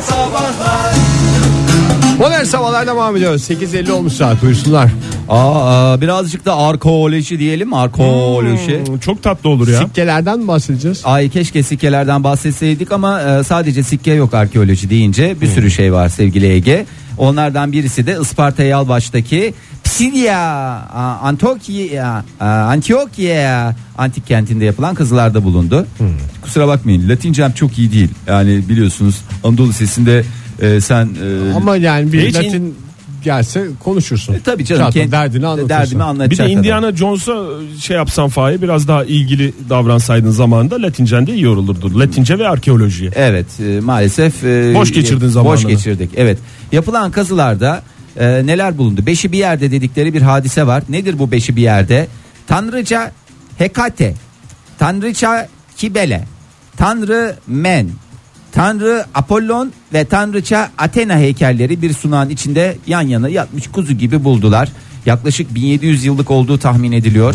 Sabahlar Modern sabahlar devam ediyor. 8.50 olmuş saat buyursunlar. Aa, birazcık da arkeoloji diyelim arkeoloji. Hmm, çok tatlı olur ya. Sikkelerden mi bahsedeceğiz? Ay keşke sikkelerden bahsetseydik ama e, sadece sikke yok arkeoloji deyince bir sürü şey var sevgili Ege. Onlardan birisi de Isparta Yalvaç'taki Psidia a, Antiokia a, Antiokia antik kentinde yapılan kızılarda bulundu. Kusura bakmayın Latincem çok iyi değil. Yani biliyorsunuz Anadolu Lisesi'nde e, sen e, Ama yani bir Hiç in- Latin gelse konuşursun. e, tabii canım Zaten kend- derdini anlatırsın. derdimi Bir anlatacak de adam. Indiana Jones'a şey yapsan Fahir biraz daha ilgili davransaydın zamanında Latincen de iyi olurdu. Latince ve arkeolojiye. Evet e, maalesef e, Boş geçirdin Boş zamanını. geçirdik. Evet. Yapılan kazılarda e, neler bulundu? Beşi bir yerde dedikleri bir hadise var. Nedir bu beşi bir yerde? Tanrıça Hekate, Tanrıça Kibele, Tanrı Men, Tanrı Apollon ve Tanrıça Athena heykelleri bir sunağın içinde yan yana yatmış kuzu gibi buldular. Yaklaşık 1700 yıllık olduğu tahmin ediliyor.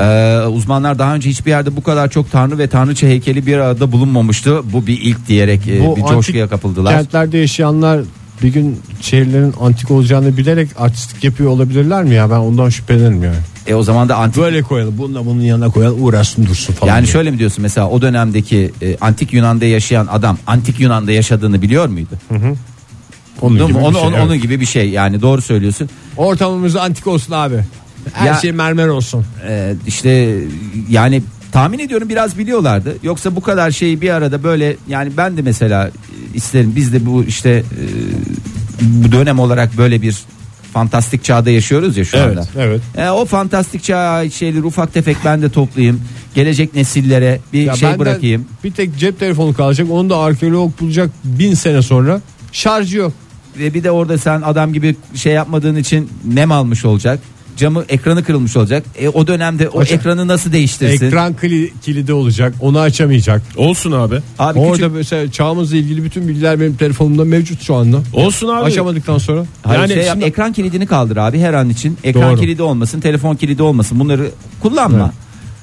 Ee, uzmanlar daha önce hiçbir yerde bu kadar çok tanrı ve tanrıça heykeli bir arada bulunmamıştı. Bu bir ilk diyerek e, Bu bir coşkuya kapıldılar. Kentlerde yaşayanlar bir gün şehirlerin antik olacağını bilerek artistik yapıyor olabilirler mi ya? Ben ondan şüphelenirim yani. E o zaman da antik Böyle koyalım. Bununla bunun yanına koyalım uğraşsın dursun falan. yani diye. şöyle mi diyorsun mesela o dönemdeki e, antik Yunan'da yaşayan adam antik Yunan'da yaşadığını biliyor muydu? onun Değil gibi, mi? bir Onu- şey, onu- evet. onun gibi bir şey yani doğru söylüyorsun. Ortamımız antik olsun abi. Her Ya- şey mermer olsun. Ee, işte yani tahmin ediyorum biraz biliyorlardı. Yoksa bu kadar şeyi bir arada böyle yani ben de mesela e, isterim biz de bu işte e, bu dönem olarak böyle bir fantastik çağda yaşıyoruz ya şu Evet, anda. evet. E, o fantastik ait şeyleri ufak tefek ben de toplayayım. Gelecek nesillere bir Ya şey bırakayım. Bir tek cep telefonu kalacak. Onu da arkeolog bulacak bin sene sonra. Şarjı yok. Ve bir de orada sen adam gibi şey yapmadığın için nem almış olacak. Camı ekranı kırılmış olacak. E, o dönemde o Hocam, ekranı nasıl değiştirsin? Ekran kli- kilidi olacak. Onu açamayacak. Olsun abi. Abi Orada küçük mesela çağımızla ilgili bütün bilgiler benim telefonumda mevcut şu anda. Olsun abi. Açamadıktan sonra. Hayır, Yani şey yap, şimdi- ekran kilidini kaldır abi her an için. Ekran Doğru. kilidi olmasın, telefon kilidi olmasın. Bunları kullanma. Evet.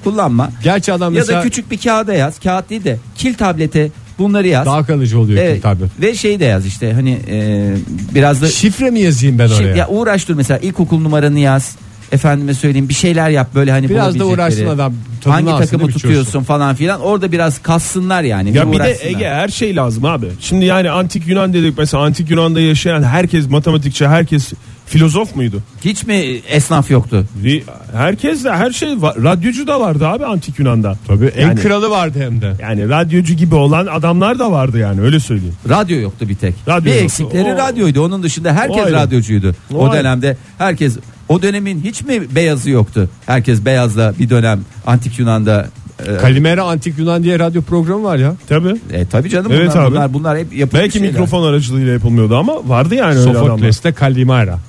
Kullanma. Gerçi adam ya mesela da küçük bir kağıda yaz. Kağıt değil de kil tablete bunları yaz. daha kalıcı oluyor Evet. ki tablet. Ve şey de yaz işte hani e, biraz da Şifre mi yazayım ben oraya? ya uğraş dur mesela ilkokul numaranı yaz. Efendime söyleyeyim bir şeyler yap böyle hani Biraz da uğraşsın adam. Tadını Hangi alsın, takımı değil mi, tutuyorsun falan filan. Orada biraz kassınlar yani. Ya bir de uğraşsınlar. Ege her şey lazım abi. Şimdi yani antik Yunan dedik mesela antik Yunan'da yaşayan herkes matematikçi, herkes filozof muydu? Hiç mi esnaf yoktu? Bir- Herkes de her şey var. Radyocu da vardı abi antik Yunan'da. Tabii en Yani- kralı vardı hem de. Yani radyocu gibi olan adamlar da vardı yani öyle söyleyeyim. Radyo yoktu bir tek. Radyo bir yoktu. eksikleri O- radyoydu. Onun dışında herkes O ayrı. radyocuydu. O, O ayrı. dönemde herkes o dönemin hiç mi beyazı yoktu? Herkes beyazda bir dönem antik Yunan'da e, Kalimera Antik Yunan diye radyo programı var ya. Tabii. e, tabii canım Evet bunlar, abi. bunlar bunlar hep yapılmış Belki şeyler. mikrofon aracılığıyla yapılmıyordu ama vardı yani öyle adamlar. Sofokles'te Kalimera.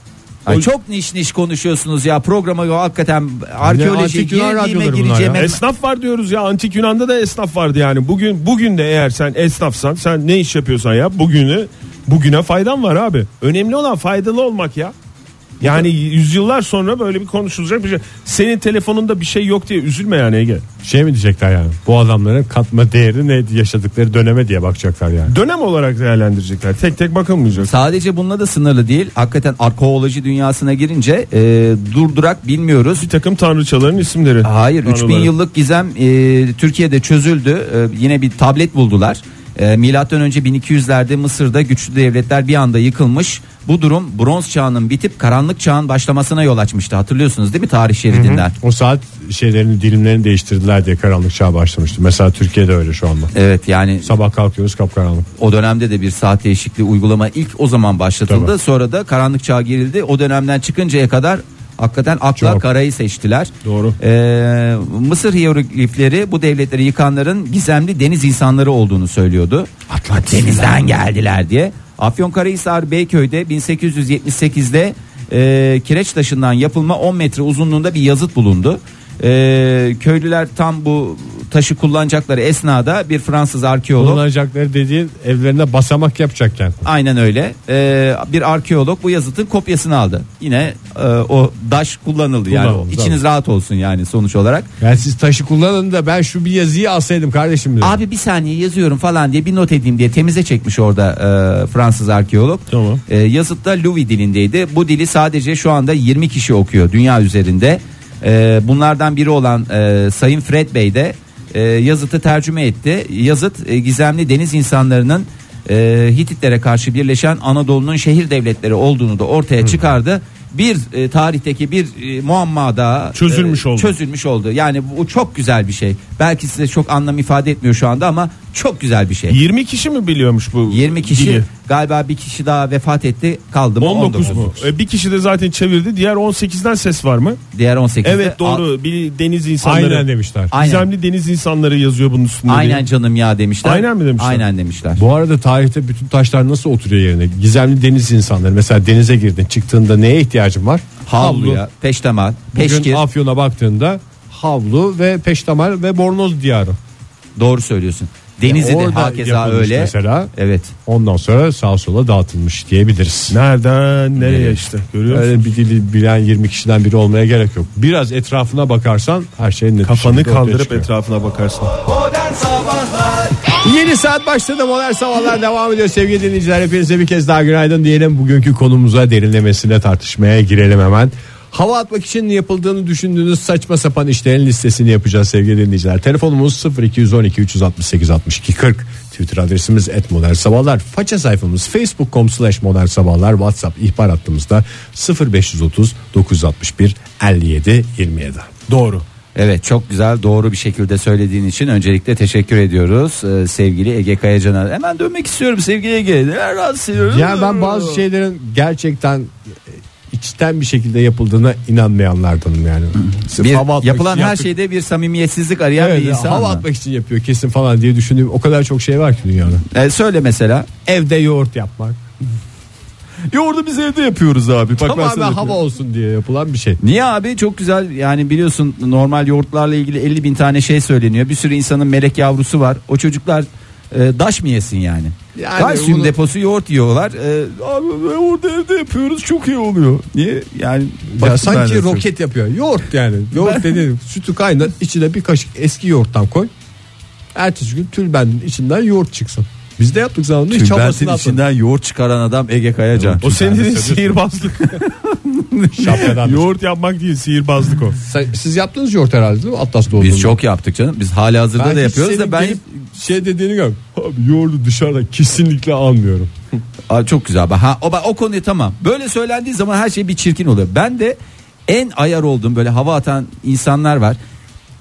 Ay, çok niş niş konuşuyorsunuz ya programa yo, hakikaten arkeoloji antik Yunan radyoları gireceğime ya. Esnaf var diyoruz ya antik Yunan'da da esnaf vardı yani. Bugün bugün de eğer sen esnafsan sen ne iş yapıyorsan yap bugünü bugüne faydan var abi. Önemli olan faydalı olmak ya. Yani yüzyıllar sonra böyle bir konuşulacak bir şey. Senin telefonunda bir şey yok diye üzülme yani Ege. Şey mi diyecekler yani? Bu adamların katma değeri neydi yaşadıkları döneme diye bakacaklar yani. Dönem olarak değerlendirecekler. Tek tek bakılmayacak. Sadece bununla da sınırlı değil. Hakikaten arkeoloji dünyasına girince e, durdurak bilmiyoruz. Bir takım tanrıçaların isimleri. Hayır 3000 Tanrıları. yıllık gizem e, Türkiye'de çözüldü. E, yine bir tablet buldular. E, Milattan önce 1200'lerde Mısır'da güçlü devletler bir anda yıkılmış. Bu durum bronz çağının bitip karanlık çağın başlamasına yol açmıştı. Hatırlıyorsunuz değil mi tarih şeridinden? O saat şeylerini dilimlerini değiştirdiler diye karanlık çağ başlamıştı. Mesela Türkiye'de öyle şu anda. Evet yani Sabah kalkıyoruz kapkaranlık. o dönemde de bir saat değişikliği uygulama ilk o zaman başlatıldı. Tabii. Sonra da karanlık çağa girildi. O dönemden çıkıncaya kadar hakikaten akla Çok. karayı seçtiler. Doğru. Ee, Mısır hiyeroglifleri bu devletleri yıkanların gizemli deniz insanları olduğunu söylüyordu. Denizden geldiler diye. Afyonkarahisar Beyköy'de 1878'de e, kireç taşından yapılma 10 metre uzunluğunda bir yazıt bulundu. E, köylüler tam bu taşı kullanacakları esnada bir Fransız arkeolog Kullanacakları dediğin evlerine basamak yapacakken. aynen öyle e, bir arkeolog bu yazıtın kopyasını aldı. Yine e, o daş kullanıldı yani Kullanıldı, içiniz rahat olsun yani sonuç olarak. Yani siz taşı kullanın da ben şu bir yazıyı alsaydım kardeşim diyor. Abi bir saniye yazıyorum falan diye bir not edeyim diye temize çekmiş orada e, Fransız arkeolog. Tamam. E, yazıtta Louis dilindeydi. Bu dili sadece şu anda 20 kişi okuyor dünya üzerinde. E, bunlardan biri olan e, Sayın Fred Bey de e, yazıtı tercüme etti. Yazıt e, gizemli deniz insanlarının e, Hititlere karşı birleşen Anadolu'nun şehir devletleri olduğunu da ortaya çıkardı. Bir e, tarihteki bir e, muamma da e, Çözülmüş oldu. Çözülmüş oldu. Yani bu çok güzel bir şey. Belki size çok anlam ifade etmiyor şu anda ama çok güzel bir şey. 20 kişi mi biliyormuş bu 20 kişi dili? galiba bir kişi daha vefat etti kaldı mı 19 mu? E, bir kişi de zaten çevirdi. Diğer 18'den ses var mı? Diğer 18'de Evet doğru. Bir deniz insanları. Aynen demişler. Aynen. Gizemli deniz insanları yazıyor bunun üstünde. Aynen diye. canım ya demişler. Aynen mi demişler? Aynen demişler. Bu arada tarihte bütün taşlar nasıl oturuyor yerine? Gizemli deniz insanları. Mesela denize girdin çıktığında neye ihtiyacın var? Havluya, peştemal, Bugün peşkir. Afyon'a baktığında havlu ve peştemal ve bornoz diyarı. Doğru söylüyorsun. Denizi de Orada hakeza öyle. Mesela Evet. ondan sonra sağa sola dağıtılmış diyebiliriz. Nereden nereye Nereye? işte görüyor musun? Öyle bir dili bilen 20 kişiden biri olmaya gerek yok. Biraz etrafına bakarsan her şey net. Kafanı kaldırıp etrafına bakarsın. Yeni saat başladı modern sabahlar devam ediyor sevgili dinleyiciler hepinize bir kez daha günaydın diyelim bugünkü konumuza derinlemesine tartışmaya girelim hemen Hava atmak için yapıldığını düşündüğünüz saçma sapan işlerin listesini yapacağız sevgili dinleyiciler. Telefonumuz 0212 368 62 40. Twitter adresimiz @modernsabahlar. Faça sayfamız facebook.com slash modern sabahlar. WhatsApp ihbar hattımızda 0530 961 57 27. Doğru. Evet çok güzel doğru bir şekilde söylediğin için öncelikle teşekkür ediyoruz ee, sevgili Ege Kayacan'a. Hemen dönmek istiyorum sevgili Ege. Neler rastlıyoruz? Yani ben bazı şeylerin gerçekten içten bir şekilde yapıldığına inanmayanlardanım yani. Sırf Bir, hava atmak yapılan için her yaptık- şeyde bir samimiyetsizlik arayan Evet, bir insan. hava mı? atmak için yapıyor kesin falan diye düşündüğüm o kadar çok şey var ki dünyada. Ee, söyle mesela. Evde yoğurt yapmak. Yoğurdu biz evde yapıyoruz abi. Tamamen hava olsun diye yapılan bir şey. Niye abi çok güzel yani biliyorsun normal yoğurtlarla ilgili 50 bin tane şey söyleniyor. Bir sürü insanın melek yavrusu var. O çocuklar e, daş mı yesin yani? Yani Kalsiyum bunu- deposu yoğurt yiyorlar. E, abi yoğurdu evde yapıyoruz çok iyi oluyor. Niye? Yani Ya ben sanki roket yapıyor. Yoğurt yani. Yoğurt dediğin sütü kaynat içine bir kaşık eski yoğurttan koy. Ertesi gün tülbenin içinden yoğurt çıksın. Biz de yaptık zamanında hiç havasını içinden yoğurt çıkaran adam Ege Kayacan. O senin sihirbazlık. Şapkadan. Yoğurt yapmak değil sihirbazlık o. Siz yaptınız yoğurt herhalde değil mi? Atlas'ta olduğunda. Biz çok yaptık canım. Biz hala hazırda Ben da yapıyoruz da ben şey dediğini gör. Abi yoğurdu dışarıda kesinlikle almıyorum. Aa, çok güzel. Ha, o, bak, o konuyu tamam. Böyle söylendiği zaman her şey bir çirkin oluyor. Ben de en ayar olduğum böyle hava atan insanlar var.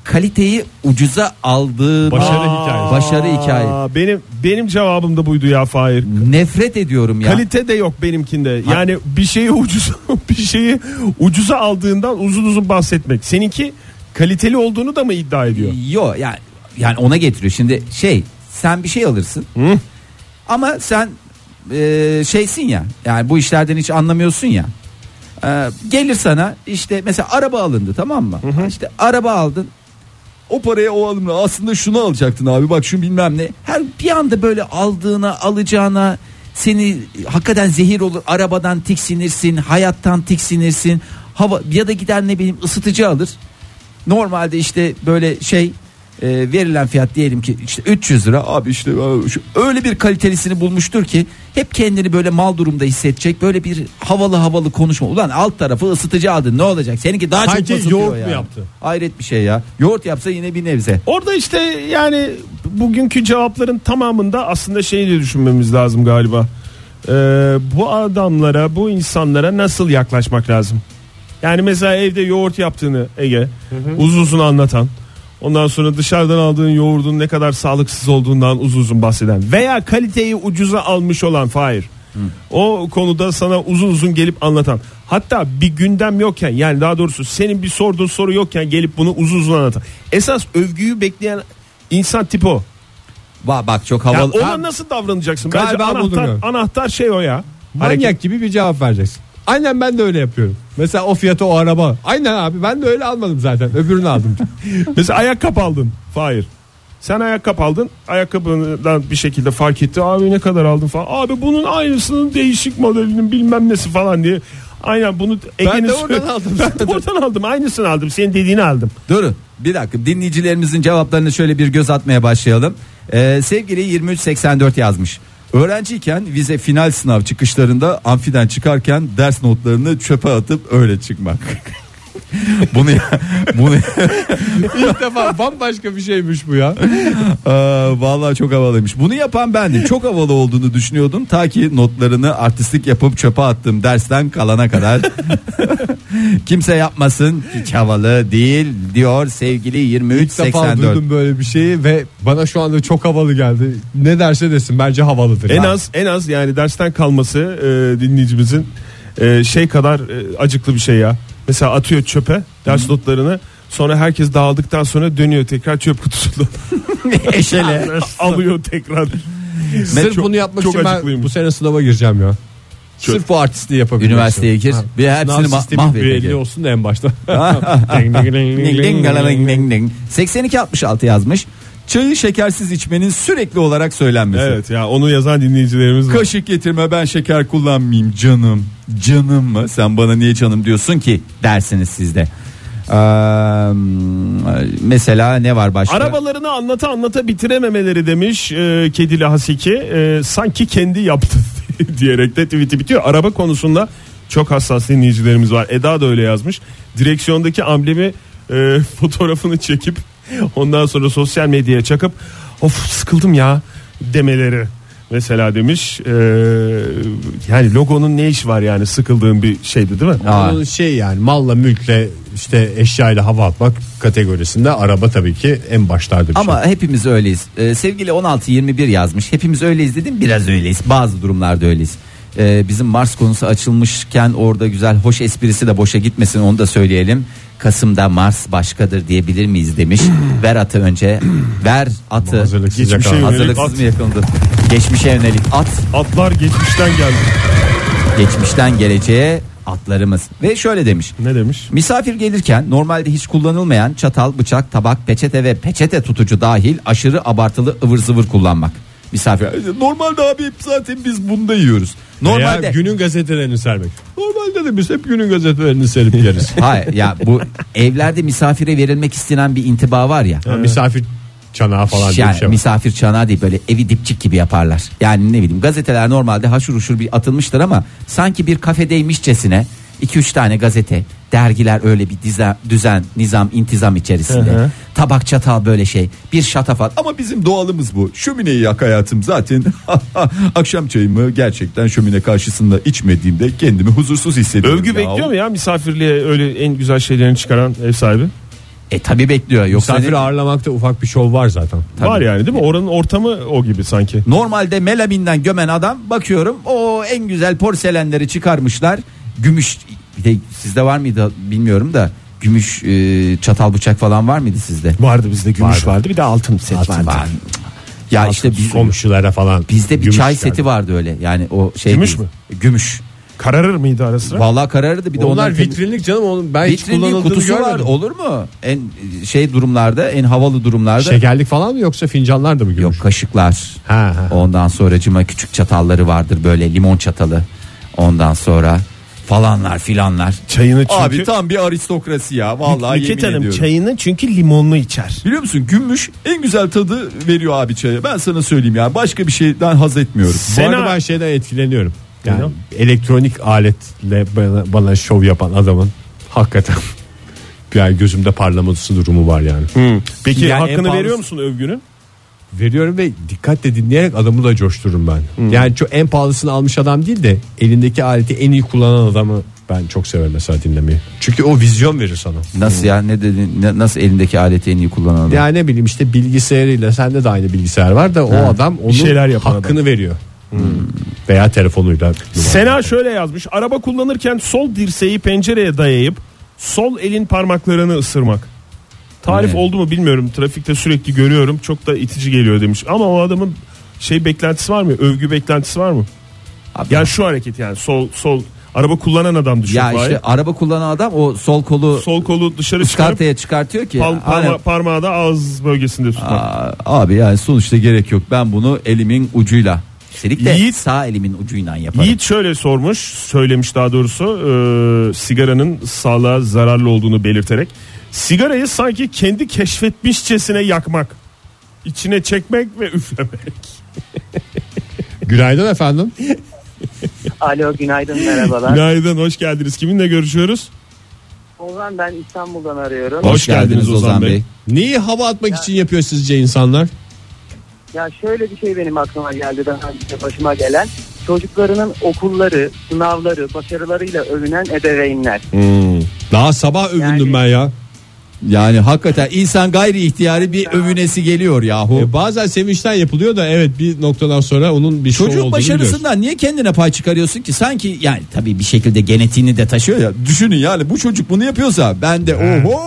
Kaliteyi ucuza aldığım Başarı hikayesi. Başarı hikaye. Aa, benim benim cevabım da buydu ya Fahir. Nefret ediyorum ya. Kalite de yok benimkinde. Yani bir şeyi ucuz bir şeyi ucuza aldığından uzun uzun bahsetmek. Seninki kaliteli olduğunu da mı iddia ediyor? Yo yani yani ona getiriyor. Şimdi şey sen bir şey alırsın. Hı? Ama sen e, şeysin ya. Yani bu işlerden hiç anlamıyorsun ya. E, gelir sana işte mesela araba alındı tamam mı? İşte araba aldın. O paraya o alımla aslında şunu alacaktın abi bak şu bilmem ne. Her bir anda böyle aldığına alacağına seni hakikaten zehir olur. Arabadan tiksinirsin, hayattan tiksinirsin. Hava ya da gider ne bileyim ısıtıcı alır. Normalde işte böyle şey e, verilen fiyat diyelim ki işte 300 lira abi işte e, öyle bir kalitelisini bulmuştur ki hep kendini böyle mal durumda hissedecek böyle bir havalı havalı konuşma ulan alt tarafı ısıtıcı aldın ne olacak seninki daha Sanki çok ısıtıyor yoğurt mu yani. yaptı? Hayret bir şey ya yoğurt yapsa yine bir nebze Orada işte yani bugünkü cevapların tamamında aslında şeyi de düşünmemiz lazım galiba. Ee, bu adamlara, bu insanlara nasıl yaklaşmak lazım? Yani mesela evde yoğurt yaptığını Ege uzun uzun anlatan. Ondan sonra dışarıdan aldığın yoğurdun ne kadar sağlıksız olduğundan uzun uzun bahseden veya kaliteyi ucuza almış olan Fahir. O konuda sana uzun uzun gelip anlatan. Hatta bir gündem yokken yani daha doğrusu senin bir sorduğun soru yokken gelip bunu uzun uzun anlatan. Esas övgüyü bekleyen insan tipi o. Bak bak çok Yani havalı ona nasıl davranacaksın? Bence anahtar, anahtar şey o ya. Manyak Hareket. gibi bir cevap vereceksin. Aynen ben de öyle yapıyorum. Mesela o fiyata o araba. Aynen abi ben de öyle almadım zaten. Öbürünü aldım. Mesela ayakkabı aldın. Hayır. Sen ayakkabı aldın. Ayakkabından bir şekilde fark etti. Abi ne kadar aldın falan. Abi bunun aynısının değişik modelinin bilmem nesi falan diye. Aynen bunu Ege'nin de oradan aldım. Ben de oradan aldım. Aynısını aldım. Senin dediğini aldım. Durun bir dakika dinleyicilerimizin cevaplarını şöyle bir göz atmaya başlayalım. Ee, sevgili 2384 yazmış. Öğrenciyken vize final sınav çıkışlarında amfiden çıkarken ders notlarını çöpe atıp öyle çıkmak. bunu bunu İlk defa bambaşka bir şeymiş bu ya. Aa, vallahi çok havalıymış. Bunu yapan bendim. Çok havalı olduğunu düşünüyordum. Ta ki notlarını artistlik yapıp çöpe attım dersten kalana kadar. Kimse yapmasın. Hiç havalı değil diyor sevgili İlk defa 2384. duydum böyle bir şeyi ve bana şu anda çok havalı geldi. Ne derse desin bence havalıdır. En yani. az en az yani dersten kalması e, dinleyicimizin e, şey kadar e, acıklı bir şey ya. Mesela atıyor çöpe ders notlarını. Sonra herkes dağıldıktan sonra dönüyor tekrar çöp kutusunda. Eşele. alıyor tekrar. Sırf Çok- bunu yapmak çok için ben bu sene sınava gireceğim ya. Sırf bu artistliği yapabilmek Üniversiteye gir Ha. ve hepsini ma- mahvet. belli olsun da en başta. Ding ding ding. 8266 yazmış. Çayı şekersiz içmenin sürekli olarak söylenmesi. Evet ya onu yazan dinleyicilerimiz var. Kaşık getirme ben şeker kullanmayayım canım. Canım mı? Sen bana niye canım diyorsun ki dersiniz sizde. Ee, mesela ne var başka? Arabalarını anlata anlata bitirememeleri demiş e, kedili hasiki E, sanki kendi yaptı diyerek de tweet'i bitiyor. Araba konusunda çok hassas dinleyicilerimiz var. Eda da öyle yazmış. Direksiyondaki amblemi e, fotoğrafını çekip ondan sonra sosyal medyaya çakıp of sıkıldım ya demeleri mesela demiş. E, yani logonun ne iş var yani sıkıldığın bir şeydi değil mi? Aa. Onun şey yani malla mülkle işte eşyayla hava atmak kategorisinde araba tabii ki en başlarda bir Ama şey. hepimiz öyleyiz. Ee, sevgili 1621 yazmış. Hepimiz öyleyiz dedim. Biraz öyleyiz. Bazı durumlarda öyleyiz. Ee, bizim Mars konusu açılmışken orada güzel hoş esprisi de boşa gitmesin onu da söyleyelim. Kasım'da Mars başkadır diyebilir miyiz demiş. ver atı önce. Ver atı. Hazırlıksız Geçmişe yönelik Hazırlıksız at. mı? Geçmişe yönelik at. Atlar geçmişten geldi. Geçmişten geleceğe atlarımız. Ve şöyle demiş. Ne demiş? Misafir gelirken normalde hiç kullanılmayan çatal, bıçak, tabak, peçete ve peçete tutucu dahil aşırı abartılı ıvır zıvır kullanmak. Misafir normalde abi hep zaten biz bunda yiyoruz. Normalde Normalde günün gazetelerini sermek. Normalde de biz hep günün gazetelerini serip yeriz. Hayır ya bu evlerde misafire verilmek istenen bir intiba var ya. Ha, misafir çanağı falan diye Yani bir şey var. misafir çanağı değil böyle evi dipçik gibi yaparlar. Yani ne bileyim gazeteler normalde haşır uşur bir atılmıştır ama sanki bir kafedeymişçesine 2-3 tane gazete, dergiler öyle bir dizen, düzen, nizam, intizam içerisinde. Hı hı. Tabak çatal böyle şey. Bir şatafat. Ama bizim doğalımız bu. Şömineyi yak hayatım zaten. Akşam çayımı gerçekten şömine karşısında içmediğimde kendimi huzursuz hissediyorum. Övgü ya. bekliyor mu ya misafirliğe öyle en güzel şeylerini çıkaran ev sahibi? E tabi bekliyor. Yoksa Misafir ağırlamakta ufak bir şov var zaten. Tabii. Var yani değil mi? Oranın ortamı o gibi sanki. Normalde melaminden gömen adam bakıyorum o en güzel porselenleri çıkarmışlar. Gümüş bir de sizde var mıydı bilmiyorum da gümüş e, çatal bıçak falan var mıydı sizde? Vardı bizde gümüş vardı, bir de altın set Altın Var. Ya işte biz, komşulara falan. bizde bir çay geldi. seti vardı öyle. Yani o şey Gümüş değil. Gümüş. Kararır mıydı ara sıra? Vallahi kararırdı bir de Onlar onlar vitrinlik canım onun ben hiç kullanıldığını kutusu var. görmedim. Olur mu? En şey durumlarda, en havalı durumlarda Şekerlik falan mı yoksa fincanlar da mı yok gümüş? kaşıklar. Ha, ha. Ondan sonra cıma küçük çatalları vardır böyle limon çatalı. Ondan sonra falanlar filanlar. Çayını çünkü... Abi tam bir aristokrasi ya. Vallahi Nüket yemin Hanım ediyorum. çayını çünkü limonlu içer. Biliyor musun gümüş en güzel tadı veriyor abi çaya. Ben sana söyleyeyim ya. Başka bir şeyden haz etmiyorum. Bu Sena- arada ben şeyden etkileniyorum. Yani Neden? elektronik aletle bana, bana şov yapan adamın hakikaten yani gözümde parlaması durumu var yani. Peki Yani hakkını pahalısı- veriyor musun övgünün? Veriyorum ve dikkatle dinleyerek adamı da coştururum ben. Yani çok en pahalısını almış adam değil de elindeki aleti en iyi kullanan adamı ben çok severim mesela dinlemeyi. Çünkü o vizyon verir sana. Nasıl ya ne dedin ne- nasıl elindeki aleti en iyi kullanan adam? Yani ne bileyim işte bilgisayarıyla sende de aynı bilgisayar var da o adam onun şeyler hakkını veriyor. Veya telefonuyla. Sena şöyle yazmış. Araba kullanırken sol dirseği pencereye dayayıp sol elin parmaklarını ısırmak. Tarif Ne? oldu mu bilmiyorum. Trafikte sürekli görüyorum. Çok da itici geliyor demiş. Ama o adamın şey beklentisi var mı? Övgü beklentisi var mı? Abi, Yani şu hareket yani sol sol Araba kullanan adam düşün. Ya işte araba kullanan adam o sol kolu Sol kolu dışarı ıskartaya çıkartıyor ki. pal- parma- Hani- parmağı da ağız bölgesinde tutmak. Aa, abi yani sonuçta gerek yok. Ben bunu elimin ucuyla. Üstelik de Yiğit- sağ elimin ucuyla yaparım. Yiğit şöyle sormuş, söylemiş daha doğrusu e, sigaranın sağlığa zararlı olduğunu belirterek. Sigarayı sanki kendi keşfetmişçesine yakmak, içine çekmek ve üflemek. Günaydın efendim. Alo günaydın merhabalar. Günaydın, hoş geldiniz. Kiminle görüşüyoruz? Ozan ben İstanbul'dan arıyorum. Hoş geldiniz Ozan Bey. Neyi hava atmak için yapıyor sizce insanlar? Ya şöyle bir şey benim aklıma geldi daha önce başıma gelen. Çocuklarının okulları, sınavları, başarılarıyla övünen ebeveynler. Daha sabah övündüm Yani- ben ya. Yani hakikaten insan gayri ihtiyari bir övünesi geliyor yahu. E, bazen sevinçten yapılıyor da evet bir noktadan sonra onun bir şov Çocuk olduğunu biliyoruz. başarısından niye kendine pay çıkarıyorsun ki? Sanki yani tabii bir şekilde genetiğini de taşıyor ya. Düşünün yani bu çocuk bunu yapıyorsa ben de oho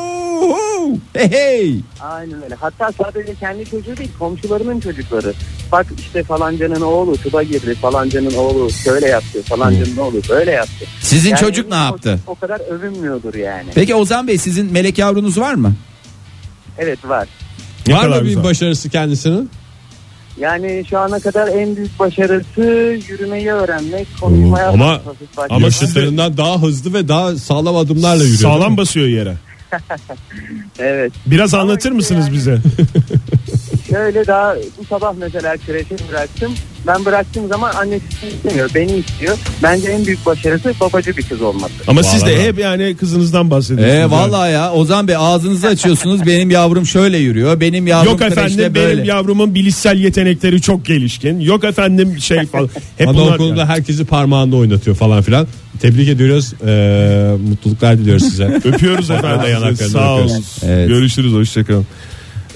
hey hey. Aynen öyle. Hatta sadece kendi çocuğu değil komşularının çocukları. Bak işte falancanın oğlu tıba girdi, falancanın oğlu şöyle yaptı, falancanın oğlu böyle yaptı. Sizin Yani çocuk ne yaptı? O kadar övünmüyordur yani. Peki Ozan Bey sizin melek yavrunuz var mı? Evet var. Ne Var mı bir güzel. başarısı kendisinin? Yani şu ana kadar en büyük başarısı yürümeyi öğrenmek, konuşmaya Ama-. Ama de- Yaşıtlarından daha hızlı ve daha sağlam adımlarla yürüyor. Sağlam basıyor yere. Evet. Biraz anlatır mısınız yani- bize? Şöyle daha bu sabah mesela kreşe bıraktım. Ben bıraktığım zaman annesi istemiyor, beni istiyor. Bence en büyük başarısı babacı bir kız olması. Ama siz de hep yani kızınızdan bahsediyorsunuz. Ee yani. vallahi ya Ozan Bey ağzınızı açıyorsunuz. benim yavrum şöyle yürüyor. Benim yavrum Yok efendim kreşte benim böyle. yavrumun bilişsel yetenekleri çok gelişkin. Yok efendim şey falan. Hep Anaokulunda yani. herkesi parmağında oynatıyor falan filan. Tebrik ediyoruz. Ee, mutluluklar diliyoruz size. Öpüyoruz efendim. Sağ olun. Evet. Görüşürüz hoşçakalın.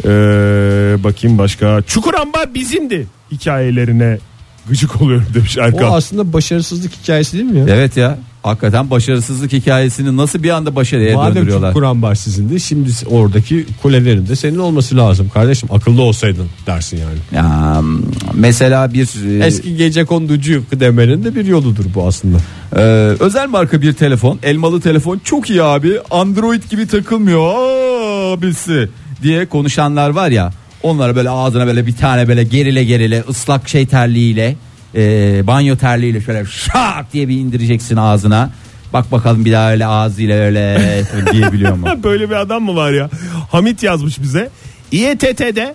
Ee, bakayım başka. Çukuramba bizimdi hikayelerine gıcık oluyorum demiş o Erkan. aslında başarısızlık hikayesi değil mi ya? Evet ya. Hakikaten başarısızlık hikayesini nasıl bir anda başarıya Madem döndürüyorlar. Kur'an var sizindi şimdi oradaki kulelerin de senin olması lazım kardeşim akıllı olsaydın dersin yani. Ya, mesela bir e, Eski gece konducu demenin de bir yoludur bu aslında. e, özel marka bir telefon, elmalı telefon çok iyi abi. Android gibi takılmıyor abisi diye konuşanlar var ya. Onlara böyle ağzına böyle bir tane böyle gerile gerile ıslak şey terliğiyle e, banyo terliğiyle şöyle şak diye bir indireceksin ağzına. Bak bakalım bir daha öyle ağzıyla öyle diyebiliyor mu? Böyle bir adam mı var ya? Hamit yazmış bize. İETT'de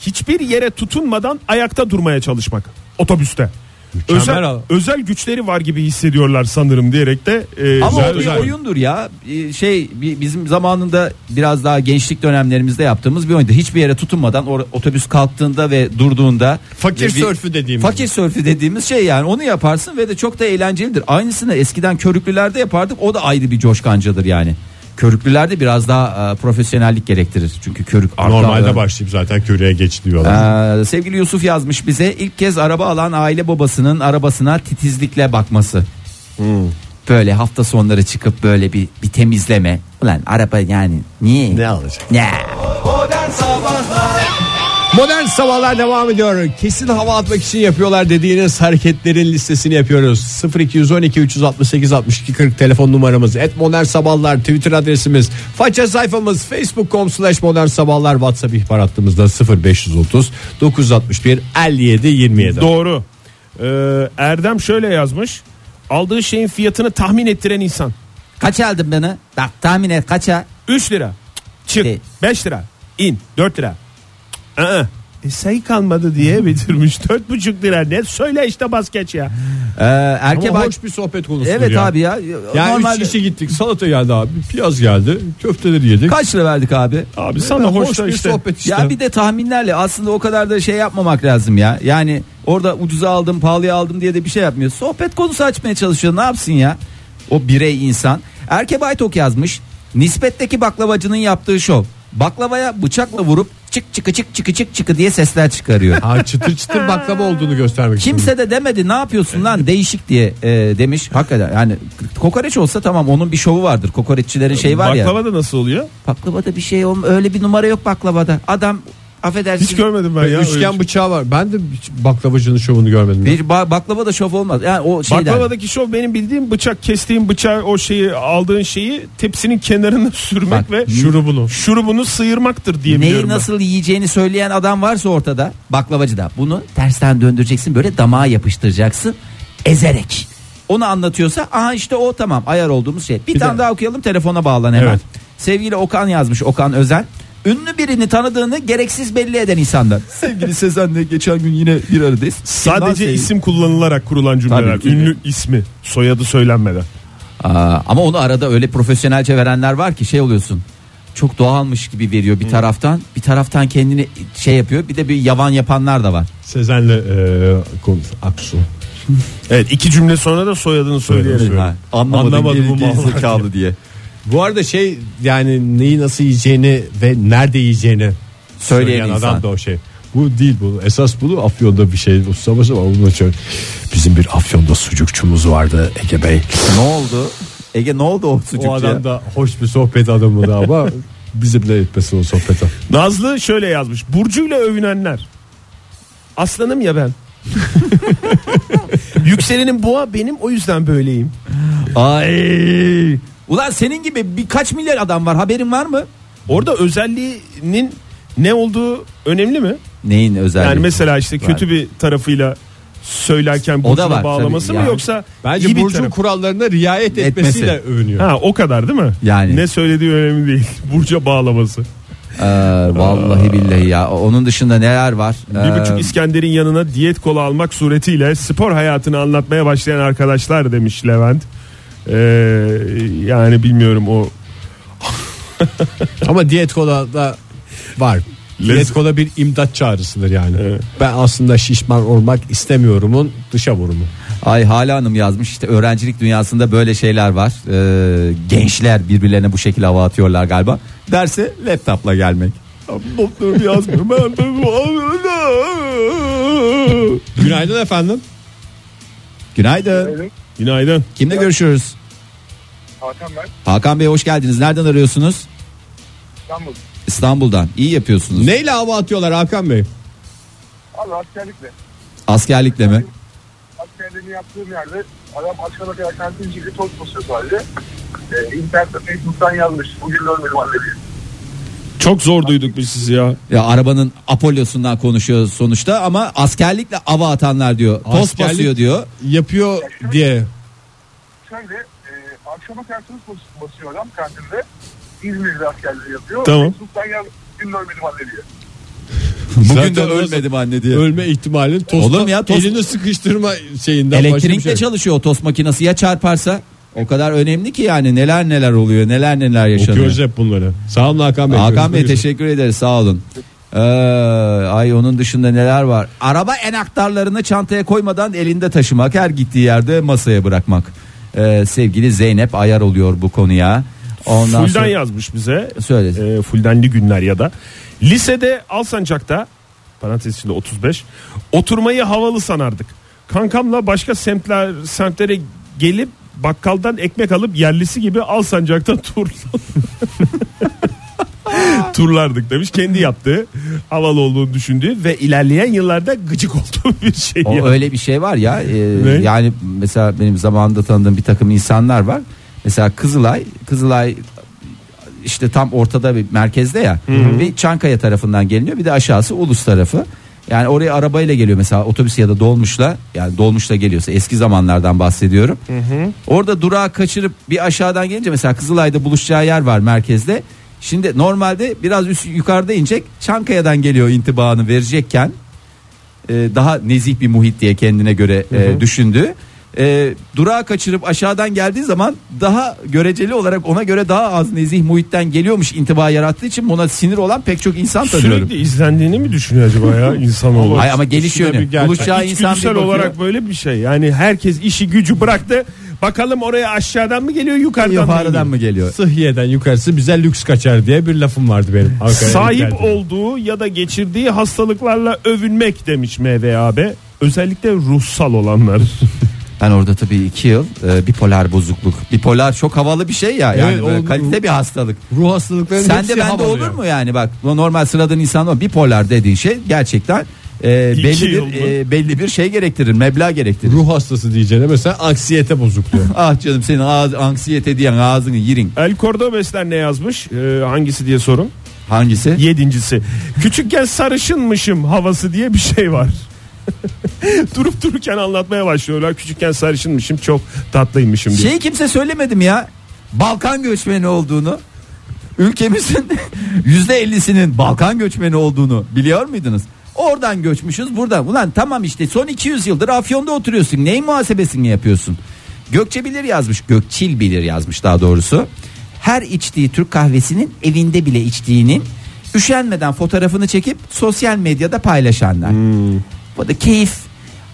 hiçbir yere tutunmadan ayakta durmaya çalışmak. Otobüste. Mükemmel Özel, özel güçleri var gibi hissediyorlar sanırım diyerek de e, Ama o bir güzel. oyundur ya. Ee, Şey bi- bizim zamanında biraz daha gençlik dönemlerimizde yaptığımız bir oyundu. Hiçbir yere tutunmadan or- otobüs kalktığında ve durduğunda Fakir ve bir- sörfü dediğimiz. Fakir sörfü dediğimiz şey yani onu yaparsın ve de çok da eğlencelidir. Aynısını eskiden körüklülerde yapardık. O da ayrı bir coşkancadır yani. Körüklülerde biraz daha e, profesyonellik gerektirir. Çünkü körük arka Normalde başlayıp zaten köreye geç diyorlar. Ee, sevgili Yusuf yazmış bize ilk kez araba alan aile babasının arabasına titizlikle bakması. Böyle hafta sonları çıkıp böyle bir bir temizleme. Ulan araba yani niye? ne alacak? Ne? Modern sabahlar devam ediyor. Kesin hava atmak için yapıyorlar dediğiniz hareketlerin listesini yapıyoruz. 0212 368 62 40 telefon numaramız. Et modern sabahlar Twitter adresimiz. Faça sayfamız facebook.com slash modern sabahlar. WhatsApp ihbar hattımızda 0530 961 57 27. Doğru. Ee, Erdem şöyle yazmış. Aldığı şeyin fiyatını tahmin ettiren insan. Kaç aldın beni? Bak tahmin et kaça? 3 lira. Çık. E- 5 lira. İn. 4 lira. Aa, e, sayı kalmadı diye bitirmiş. 4,5 lira ne? Söyle işte bas geç ya. Ee, erkek Ama hoş bir sohbet konusu Evet ya. abi ya. Yani Normalde- üç kişi gittik salata geldi abi piyaz geldi köfteleri yedik. Kaç lira verdik abi? Abi sana hoş, hoş bir işte. sohbet işte. Ya bir de tahminlerle aslında o kadar da şey yapmamak lazım ya. Yani orada ucuza aldım pahalıya aldım diye de bir şey yapmıyor. Sohbet konusu açmaya çalışıyor ne yapsın ya? O birey insan. Erke Baytok yazmış. Nispetteki baklavacının yaptığı şov. Baklavaya bıçakla vurup çık çıkı çık çıkı çık çıkı diye sesler çıkarıyor. Ha çıtır çıtır baklava olduğunu göstermek için. Kimse de demedi ne yapıyorsun lan değişik diye e, demiş. Hakikaten yani kokoreç olsa tamam onun bir şovu vardır. Kokoreççilerin şey var ya. Baklava da nasıl oluyor? Baklavada bir şey olma öyle bir numara yok baklavada. Adam affedersin. Hiç görmedim ben ya. bir Üçgen şey. bıçağı var. Ben de hiç baklavacının şovunu görmedim. Bir ba- baklava da şov olmaz. Yani o şeyden. Baklavadaki şov benim bildiğim bıçak kestiğin bıçağı o şeyi aldığın şeyi tepsinin kenarına sürmek Bak, ve şurubunu. şurubunu sıyırmaktır diye Neyi biliyorum ben. nasıl yiyeceğini söyleyen adam varsa ortada baklavacıda bunu tersten döndüreceksin böyle damağa yapıştıracaksın ezerek. Onu anlatıyorsa aha işte o tamam ayar olduğumuz şey. Bir, tane daha okuyalım telefona bağlan hemen. Evet. Sevgili Okan yazmış Okan Özen. Ünlü birini tanıdığını gereksiz belli eden insanlar. Sevgili Sezen'le geçen gün yine bir aradayız. Sadece Kimden isim kullanılarak kurulan cümleler. Tabii ki. Ünlü ismi, soyadı söylenmeden. Aa, ama onu arada öyle profesyonelce verenler var ki şey oluyorsun. Çok doğalmış gibi veriyor bir taraftan. Bir taraftan kendini şey yapıyor. Bir de bir yavan yapanlar da var. Sezen'le e, konuş Aksu. Evet iki cümle sonra da soyadını söyleyerek. Ha. Anlamadım, Anlamadım geri, bu geri mal var zekalı diye. Bu arada şey yani neyi nasıl yiyeceğini ve nerede yiyeceğini Söyleyen söyleyen insan. adam da o şey. Bu değil bu. Esas bu Afyon'da bir şey ustaması var. Bunun için bizim bir Afyon'da sucukçumuz vardı Ege Bey. Ne oldu? Ege ne oldu o sucukçuya? O adam da hoş bir sohbet adamı da ama bizimle etmesin o sohbete. Nazlı şöyle yazmış. Burcuyla övünenler. Aslanım ya ben. Yükselenin boğa benim o yüzden böyleyim. Ay. Ulan senin gibi birkaç milyar adam var haberin var mı? Orada özelliğinin ne olduğu önemli mi? Neyin özelliği? Yani mesela işte kötü bir tarafıyla söylerken burcuna var bağlaması tabii mı yani. yoksa Bence iyi bir taraf- kurallarına riayet etmesiyle Etmesi. övünüyor. Ha o kadar değil mi? Yani. Ne söylediği önemli değil. Burca bağlaması. Ee, vallahi billahi ya onun dışında neler var? Bir Ee, buçuk İskender'in yanına diyet kola almak suretiyle spor hayatını anlatmaya başlayan arkadaşlar demiş Levent. Ee, yani bilmiyorum o Ama diyet kola da var. Diyet kola bir imdat çağrısıdır yani. Evet. Ben aslında şişman olmak istemiyorumun dışa vurumu. Ay Hala Hanım yazmış işte öğrencilik dünyasında böyle şeyler var. Ee, gençler birbirlerine bu şekilde hava atıyorlar galiba. Derse laptopla gelmek. notlarımı yazmıyorum. Günaydın efendim. Günaydın. Günaydın. Kimle görüşüyoruz? Hakan ben. Hakan Bey hoş geldiniz. Nereden arıyorsunuz? İstanbul. İstanbul'dan. İyi yapıyorsunuz. Neyle hava atıyorlar Hakan Bey? Abi askerlikle. Askerlikle mi? Askerliğini yaptığım yerde adam akşama kadar kantinciyle tost basıyor sadece. Ee, internette Facebook'tan yazmış. Bugün ölmedim anne diye. Çok zor duyduk biz sizi ya. Ya arabanın Apollo'sundan konuşuyor sonuçta ama askerlikle ava atanlar diyor. Tost Askerlik- basıyor diyor. Yapıyor diye. Şöyle e, akşama bas- basıyor adam kantinde. İzmir'de askerliği yapıyor. Tamam. Facebook'tan yaz. Bugün ölmedim anne diye. Bugün Zaten de ölmedim anne diye. Ölme ihtimalin tosta Olur mu ya? Tost- elini sıkıştırma şeyinden başka bir Elektrikle şey. çalışıyor o tost makinesi ya çarparsa o kadar önemli ki yani neler neler oluyor neler neler yaşanıyor. Okuyoruz hep bunları. Sağ olun Hakan Bey. Hakan Bey teşekkür ederiz sağ olun. Ee, ay onun dışında neler var? Araba enaktarlarını çantaya koymadan elinde taşımak, her gittiği yerde masaya bırakmak. Ee, sevgili Zeynep ayar oluyor bu konuya. Ondan Fulden sonra yazmış bize. söyle. E, Fuldenli günler ya da. Lisede Alsancak'ta parantez içinde 35 oturmayı havalı sanardık. Kankamla başka semtler semtlere gelip bakkaldan ekmek alıp yerlisi gibi Alsancak'ta tur turlardık demiş. Kendi yaptığı havalı olduğunu düşündüğü ve ilerleyen yıllarda gıcık olduğu bir şey. O ya. öyle bir şey var ya. e, Ne? yani mesela benim zamanında tanıdığım bir takım insanlar var. Mesela Kızılay, Kızılay işte tam ortada bir merkezde ya. Bir Çankaya tarafından geliniyor. Bir de aşağısı Ulus tarafı. Yani oraya arabayla geliyor mesela otobüs ya da dolmuşla yani dolmuşla geliyorsa eski zamanlardan bahsediyorum. Orada durağı kaçırıp bir aşağıdan gelince mesela Kızılay'da buluşacağı yer var merkezde. Şimdi normalde biraz üst yukarıda inecek Çankaya'dan geliyor intibahını verecekken e, daha nezih bir muhit diye kendine göre e, düşündü. E, durağı kaçırıp aşağıdan geldiği zaman daha göreceli olarak ona göre daha az nezih muhitten geliyormuş intiba yarattığı için buna sinir olan pek çok insan tanıyorum. Sürekli izlendiğini mi düşünüyor acaba ya insanoğlu? Ay ama geliş yönü. Buluşacağı insan bir bakıyor. olarak böyle bir şey. Yani herkes işi gücü bıraktı. Bakalım oraya aşağıdan mı geliyor yukarıdan, yukarıdan mı geliyor? Sıhhiye'den yukarısı bize lüks kaçar diye bir lafım vardı benim. Ankara'ya Sahip geldiğimde. olduğu ya da geçirdiği hastalıklarla övünmek demiş MVAB. Özellikle ruhsal olanlar. Ben orada tabii iki yıl e, bipolar bozukluk. Bipolar çok havalı bir şey ya. Yani Evet, böyle o- kalite bir hastalık. Ruh hastalıklarının Sen hepsi de bende olur mu yani bak bu normal sıradan insan o bipolar dediğin şey gerçekten e, İki belli yıl bir mı? e, belli bir şey gerektirir meblağ gerektirir. Ruh hastası diyeceğine mesela anksiyete bozukluğu. Ah canım senin ağız, anksiyete diyen ağzını yirin. El Cordobes'ler ne yazmış? Ee, hangisi diye sorun. Hangisi? Yedincisi. Küçükken sarışınmışım havası diye bir şey var. Durup dururken anlatmaya başlıyorlar. Küçükken sarışınmışım çok tatlıymışım diye. Şeyi kimse söylemedim ya. Balkan göçmeni olduğunu. Ülkemizin yüzde ellisinin Balkan göçmeni olduğunu biliyor muydunuz? Oradan göçmüşüz buradan. Ulan tamam işte son 200 yıldır Afyon'da oturuyorsun. Neyin muhasebesini yapıyorsun? Gökçe Bilir yazmış. Gökçil Bilir yazmış daha doğrusu. Her içtiği Türk kahvesinin evinde bile içtiğinin üşenmeden fotoğrafını çekip sosyal medyada paylaşanlar. Bu da keyif.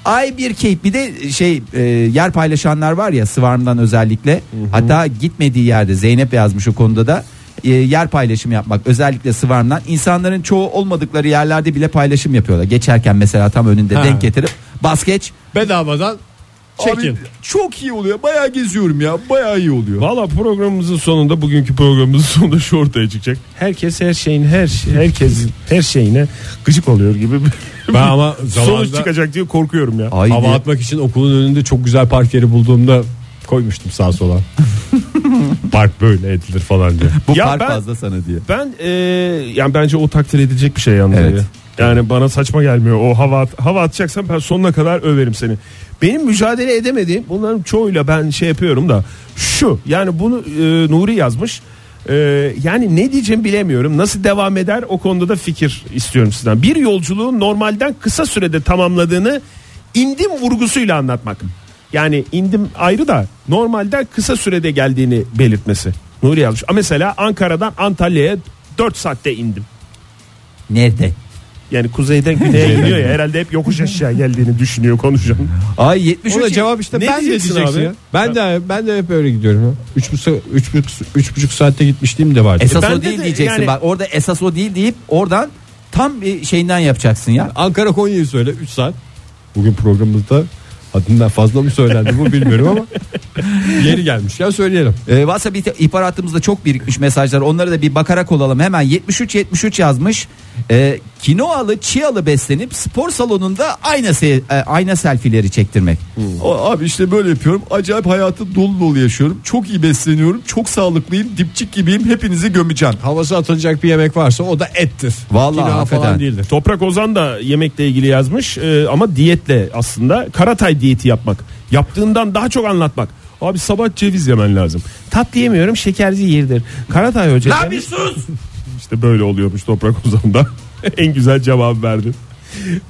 Ay bir keyif. Bir de şey e, yer paylaşanlar var ya Sıvarm'dan özellikle. Hatta gitmediği yerde Zeynep yazmış o konuda da e, yer paylaşımı yapmak özellikle Sıvarm'dan insanların çoğu olmadıkları yerlerde bile paylaşım yapıyorlar. Geçerken mesela tam önünde Ha. denk getirip bas geç. Bedavadan çekin. Abi çok iyi oluyor. Bayağı geziyorum ya. Bayağı iyi oluyor. Valla programımızın sonunda bugünkü programımızın sonunda şu ortaya çıkacak. Herkes her şeyin her şey- herkes her şeyine gıcık oluyor gibi bir Ben ama sonuç zamanında çıkacak diye korkuyorum ya. Ay hava diye- atmak için okulun önünde çok güzel park yeri bulduğumda koymuştum sağa sola. park böyle edilir falan diye. Bu Ya park ben- fazla sana diye. Ben e, yani bence o takdir edilecek bir şey yalnız. Evet. ya. Yani bana saçma gelmiyor. O hava at- hava atacaksan ben sonuna kadar överim seni. Benim mücadele edemediğim bunların çoğuyla ben şey yapıyorum da şu yani bunu e, Nuri yazmış. E, yani ne diyeceğimi bilemiyorum. Nasıl devam eder o konuda da fikir istiyorum sizden. Bir yolculuğun normalden kısa sürede tamamladığını indim vurgusuyla anlatmak. Yani indim ayrı da normalden kısa sürede geldiğini belirtmesi. Nuri yazmış. Mesela Ankara'dan Antalya'ya 4 saatte indim. Nerede? Yani kuzeyden güneye gidiyor ya herhalde hep yokuş aşağı geldiğini düşünüyor konuşan. Ay 73 O da cevap işte Ne ben de diyeceksin abi? ya. Ben de ben de hep öyle gidiyorum ya. Üç buçuk, üç buçuk, üç buçuk saatte gitmişliğim de vardı. Esas E, o değil de diyeceksin yani- bak orada esas o değil deyip oradan tam bir şeyinden yapacaksın ya. Ankara Konya'yı söyle 3 saat. Bugün programımızda haddinden fazla mı söylendi bu bilmiyorum ama yeri gelmişken söyleyelim. Ee, WhatsApp ihbar- ihbaratımızda çok birikmiş mesajlar. Onları da bir bakarak olalım. Hemen 73 73 yazmış. Ee, kinoalı, çiyalı beslenip spor salonunda ayna se- e, ayna selfileri çektirmek. O, abi işte böyle yapıyorum. Acayip hayatı dolu dolu yaşıyorum. Çok iyi besleniyorum. Çok sağlıklıyım. Dipçik gibiyim. Hepinizi gömeceğim. Havası atılacak bir yemek varsa o da ettir. Vallahi hakikaten. falan değildir. Toprak Ozan da yemekle ilgili yazmış e, ama diyetle aslında Karatay diyeti yapmak. Yaptığından daha çok anlatmak. Abi sabah ceviz yemen lazım. Tatlı yemiyorum şekerci yerdir. Karatay Hoca. La demiş- bir sus. İşte böyle oluyormuş Toprak Ozan'da. en güzel cevap verdi.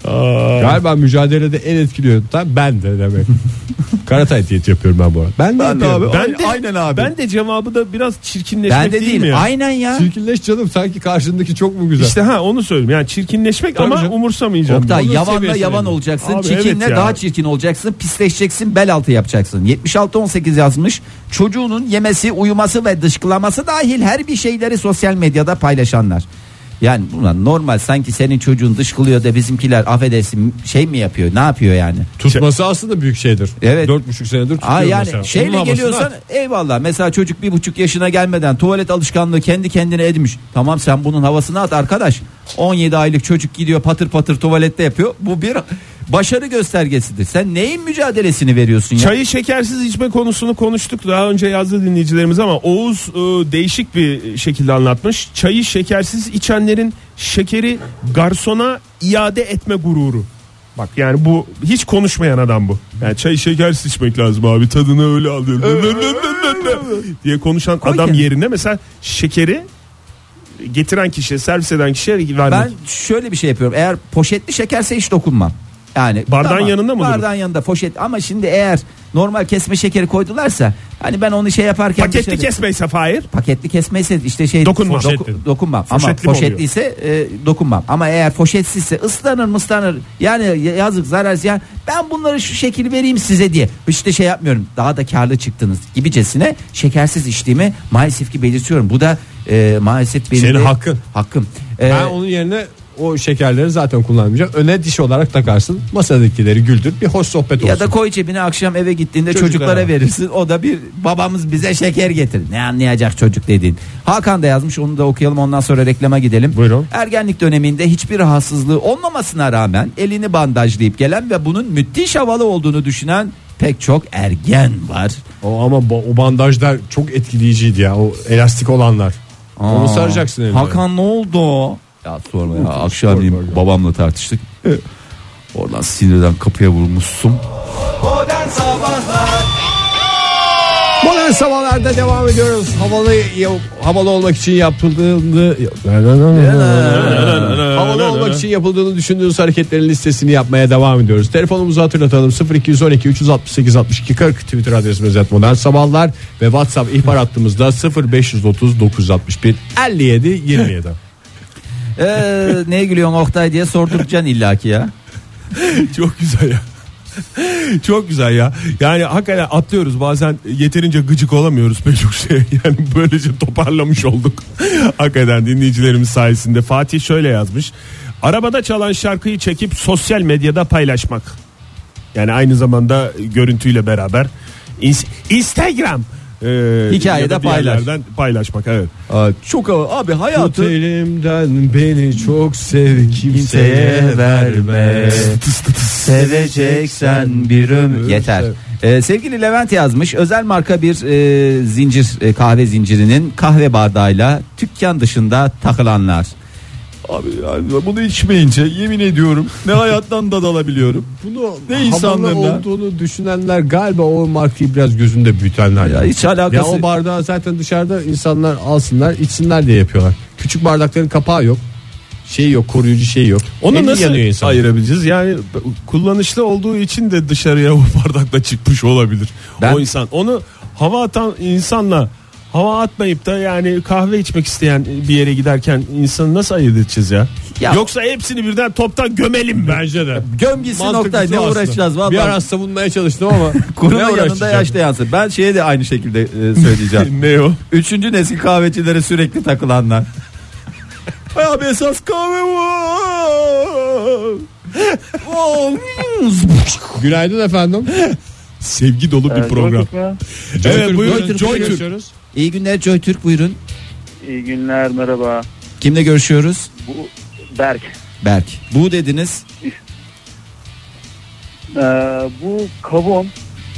Aa, Galiba mücadelede en etkili yöntem ben de demek. Karatay diyeti yapıyorum ben bu arada. Ben, de Ben de abi. ben Aynen- de, aynen abi. Ben de cevabı da biraz çirkinleşmek Ben de değil, değil. mi ya? Aynen ya. Çirkinleş canım sanki karşındaki çok mu güzel? İşte ha onu söylüyorum. Yani çirkinleşmek Tabii ama canım. umursamayacağım. Oktay Onun yavanla yavan olacaksın. Abi çirkinle evet ya. daha çirkin olacaksın. Pisleşeceksin. Bel altı yapacaksın. 76 18 yazmış. Çocuğunun yemesi, uyuması ve dışkılaması dahil her bir şeyleri sosyal medyada paylaşanlar. Yani bunlar normal sanki senin çocuğun dışkılıyor da bizimkiler affedersin şey mi yapıyor? Ne yapıyor yani? Tutması aslında büyük şeydir. Evet. Dört buçuk senedir tutuyor Aa yani mesela. Onun şeyle havasını geliyorsan at. eyvallah. Mesela çocuk bir buçuk yaşına gelmeden tuvalet alışkanlığı kendi kendine edmiş. Tamam sen bunun havasını at arkadaş. 17 aylık çocuk gidiyor patır patır tuvalette yapıyor. Bu bir başarı göstergesidir. Sen neyin mücadelesini veriyorsun ya? Çayı şekersiz içme konusunu konuştuk daha önce yazdı dinleyicilerimiz ama Oğuz e, değişik bir şekilde anlatmış. Çayı şekersiz içenlerin şekeri garsona iade etme gururu. Bak yani bu hiç konuşmayan adam bu. Yani çayı şekersiz içmek lazım abi tadını öyle alıyor. diye konuşan Koy adam kendini. yerine mesela şekeri getiren kişiye servis eden kişiye vermek. Ben şöyle bir şey yapıyorum. Eğer poşetli şekerse hiç dokunmam. Yani Bardağın yanında mı Bardağın yanında poşet. Ama şimdi eğer normal kesme şekeri koydularsa hani ben onu şey yaparken Paketli dışarı- kesmeyse Fahir. paketli kesmeyse işte şey Dokunma. doku- dokunmam. Ama mi oluyor? poşetliyse e, dokunmam. Ama eğer poşetsizse ıslanır mıslanır yani yazık zarar ziyan. Ben bunları şu şekil vereyim size diye. İşte şey yapmıyorum. Daha da karlı çıktınız gibicesine şekersiz içtiğimi maalesef ki belirtiyorum. Bu da e, maalesef benim Senin de- hakkın. hakkım. E, Ben onun yerine o şekerleri zaten kullanmayacaksın. Öne diş olarak takarsın. Masadakileri güldür. Bir hoş sohbet olsun. Ya da koy cebine akşam eve gittiğinde Çocuklara. çocuklara verirsin. O da bir babamız bize şeker getir. Ne anlayacak çocuk dediğin. Hakan da yazmış onu da okuyalım ondan sonra reklama gidelim. Buyurun. Ergenlik döneminde hiçbir rahatsızlığı olmamasına rağmen elini bandajlayıp gelen ve bunun müthiş havalı olduğunu düşünen pek çok ergen var. O ama o bandajlar çok etkileyiciydi ya. O elastik olanlar. Onu Aa, saracaksın eline. Hakan ne oldu? Ya sorma ya akşamleyin babamla tartıştık. Oradan sinirden kapıya vurmuşsun. Modern sabahlarda devam ediyoruz. Havalı havalı olmak için yapıldığını havalı olmak için yapıldığını düşündüğünüz hareketlerin listesini yapmaya devam ediyoruz. Telefonumuzu hatırlatalım 0212 368 62 40 Twitter adresimiz et modern sabahlar ve WhatsApp ihbar hattımızda 0530 961 57 27. Ee, neye gülüyorsun Oktay diye sorduracaksın illaki ya. Çok güzel ya. Çok güzel ya. Yani hakikaten atlıyoruz bazen yeterince gıcık olamıyoruz pek çok şeye. Yani böylece toparlamış olduk. hakikaten dinleyicilerimiz sayesinde. Fatih şöyle yazmış. Arabada çalan şarkıyı çekip sosyal medyada paylaşmak. Yani aynı zamanda görüntüyle beraber. İns- Instagram. E, Hikayede da bir paylaş. paylaşmak evet. Aa, çok abi Tut hayatı elimden beni çok sev kimseye verme. Seveceksen bir ömür. Yeter. Ee, sevgili Levent yazmış özel marka bir e, zincir e, kahve zincirinin kahve bardağıyla dükkan dışında takılanlar. Abi yani bunu içmeyince yemin ediyorum ne hayattan da dalabiliyorum. Bunu Ne havalı insanlığına? olduğunu düşünenler galiba o markayı biraz gözünde büyütenler. Ya hiç alakası. Ya o bardağı zaten dışarıda insanlar alsınlar içsinler diye yapıyorlar. Küçük bardakların kapağı yok. Şey yok koruyucu şey yok. Onu Eli nasıl yanıyor insan. ayırabileceğiz? Yani kullanışlı olduğu için de dışarıya o bardakla çıkmış olabilir. Ben- O insan onu hava atan insanla hava atmayıp da yani kahve içmek isteyen bir yere giderken insanı nasıl ayırt edeceğiz ya? Ya- Yoksa hepsini birden toptan gömelim mi? Bence de. Göm gitsin Oktay ne uğraşacağız Bir vallahi. ara savunmaya çalıştım ama Kurunun ne yanında yaşta yansın. Ben şeye de aynı şekilde e, söyleyeceğim. ne o? Üçüncü nesil kahvecilere sürekli takılanlar. Abi esas kahve var. Günaydın efendim. Sevgi dolu bir program. Evet buyurun Joy Türk. İyi günler Joy Türk buyurun. İyi günler merhaba. Kimle görüşüyoruz? Bu Berk. Berk. Bu dediniz. Ee, bu kavun,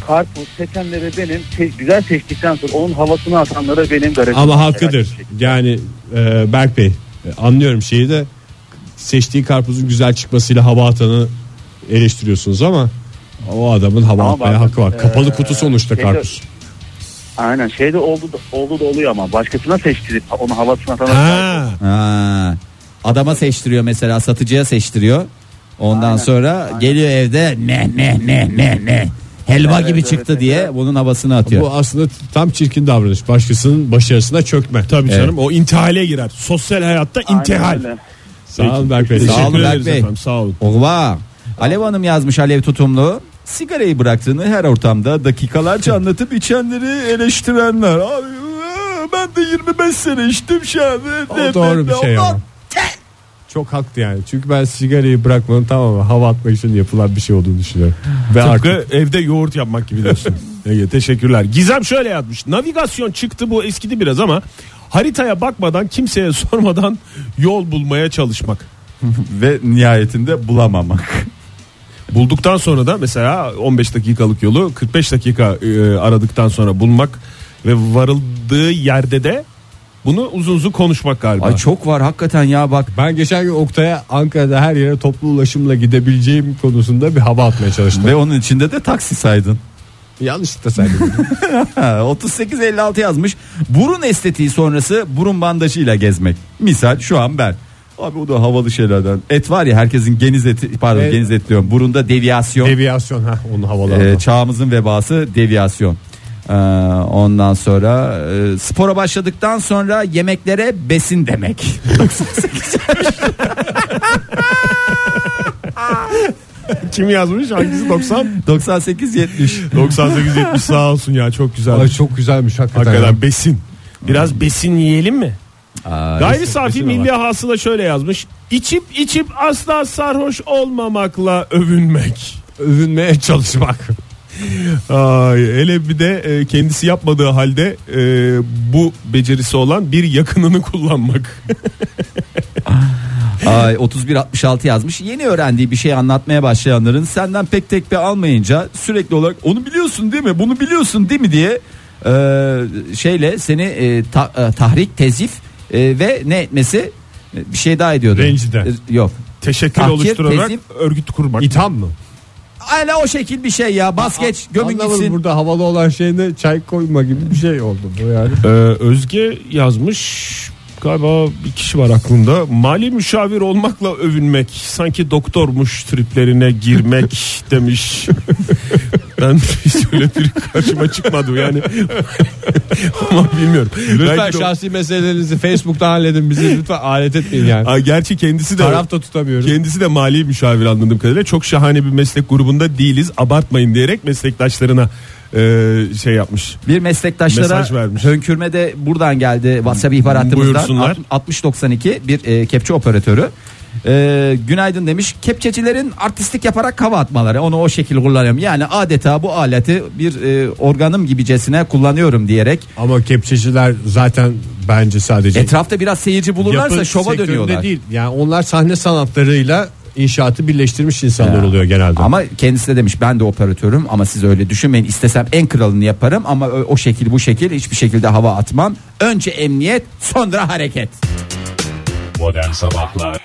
karpuz seçenleri benim te- güzel seçtikten sonra onun havasını atanlara benim garajım. Ama hakkıdır. Yani e, Berk Bey e, anlıyorum şeyi de seçtiği karpuzun güzel çıkmasıyla hava atanı eleştiriyorsunuz ama o adamın hava Ama atmaya bak, hakkı var. e, Kapalı kutu sonuçta karpuz. Aynen şeyde oldu da, oldu da oluyor ama başkasına seçtirip onun havasını atanlara Ha. Ha. Adama seçtiriyor mesela satıcıya seçtiriyor. Ondan Aynen, sonra aynen. geliyor evde ne ne ne ne ne helva Evet, gibi evet, çıktı evet, diye evet. bunun havasını atıyor. Bu aslında tam çirkin davranış. Başkasının başarısına çökme. Tabii Evet. canım o intihale girer. Sosyal hayatta Aynen intihal. öyle. Sağ olun Berk Bey. Sağ Teşekkür olun Berk Bey. efendim sağ olun. Ova. Alev Hanım yazmış Alev tutumlu. Sigarayı bıraktığını her ortamda dakikalarca anlatıp içenleri eleştirenler. Abi ben de 25 sene içtim şu an. O doğru bir şey ama. Çok haklı yani. Çünkü ben sigarayı bırakmanın tamamen hava atmak için yapılan bir şey olduğunu düşünüyorum. Ve Tıpkı artık evde yoğurt yapmak gibi diyorsun. Ege teşekkürler. Gizem şöyle yazmış. Navigasyon çıktı bu eskidi biraz ama haritaya bakmadan kimseye sormadan yol bulmaya çalışmak. Ve nihayetinde bulamamak. Bulduktan sonra da mesela 15 dakikalık yolu 45 dakika e, aradıktan sonra bulmak ve varıldığı yerde de bunu uzun uzun konuşmak galiba. Ay çok var hakikaten ya bak. ben geçen gün Oktay'a Ankara'da her yere toplu ulaşımla gidebileceğim konusunda bir hava atmaya çalıştım. Ve onun içinde de taksi saydın. Yanlışlıkla saydım. Ha, 3856 yazmış. Burun estetiği sonrası burun bandajıyla gezmek. Misal şu an ben. Abi o da havalı şeylerden. Et var ya herkesin geniz eti pardon Evet. geniz et diyorum. Burunda deviyasyon. Deviyasyon ha onu havalı. Ee, çağımızın vebası deviyasyon. Ee, ondan sonra e, spora başladıktan sonra yemeklere besin demek. Kim yazmış? Hangisi 90? 98 70. 98 70 sağ olsun ya çok güzel. Ay çok güzelmiş hakikaten. Hakikaten besin. Biraz besin yiyelim mi? Gayri safi milli hasıla şöyle yazmış. İçip içip asla sarhoş olmamakla övünmek. Övünmeye çalışmak. Ay, hele bir de e, kendisi yapmadığı halde e, bu becerisi olan bir yakınını kullanmak. Ay 3166 yazmış. Yeni öğrendiği bir şey anlatmaya başlayanların senden pek tekbe almayınca sürekli olarak onu biliyorsun değil mi? Bunu biliyorsun değil mi diye e, şeyle seni e, ta- e, tahrik, tezif e, ve ne etmesi bir şey daha ediyordu. Rencide. E, yok. Teşekkür Tahkir, oluşturarak tezif. örgüt kurmak. İtham mı? Aynen o şekil bir şey ya. Bas geç gömün Anlamadım gitsin. burada havalı olan şeyde çay koyma gibi bir şey oldu bu yani. Ee, Özge yazmış galiba bir kişi var aklımda mali müşavir olmakla övünmek sanki doktormuş triplerine girmek demiş ben hiç öyle bir karşıma çıkmadı yani ama bilmiyorum Lütfen Belki şahsi meselelerinizi Facebook'ta halledin bizi lütfen alet etmeyin yani. Aa, gerçi kendisi de Taraf da tutamıyoruz. kendisi de mali müşavir anladığım kadarıyla çok şahane bir meslek grubunda değiliz abartmayın diyerek meslektaşlarına e, şey yapmış Bir meslektaşlara Mesaj vermiş. hönkürme de buradan geldi WhatsApp ihbar hattımızdan Buyursunlar. 6092 bir e, kepçe operatörü. E, günaydın demiş. Kepçecilerin artistlik yaparak hava atmaları. Onu o şekil kullanıyorum. Yani adeta bu aleti bir e, organım gibicesine kullanıyorum diyerek. Ama kepçeciler zaten bence sadece Etrafta biraz seyirci bulurlarsa yapı şova sektöründe dönüyorlar. değil. Yani onlar sahne sanatlarıyla inşaatı birleştirmiş insanlar Ya. oluyor genelde. Ama kendisi de demiş ben de operatörüm ama siz öyle düşünmeyin. İstesem en kralını yaparım ama o, o şekil bu şekil hiçbir şekilde hava atmam. Önce emniyet sonra hareket. Modern Sabahlar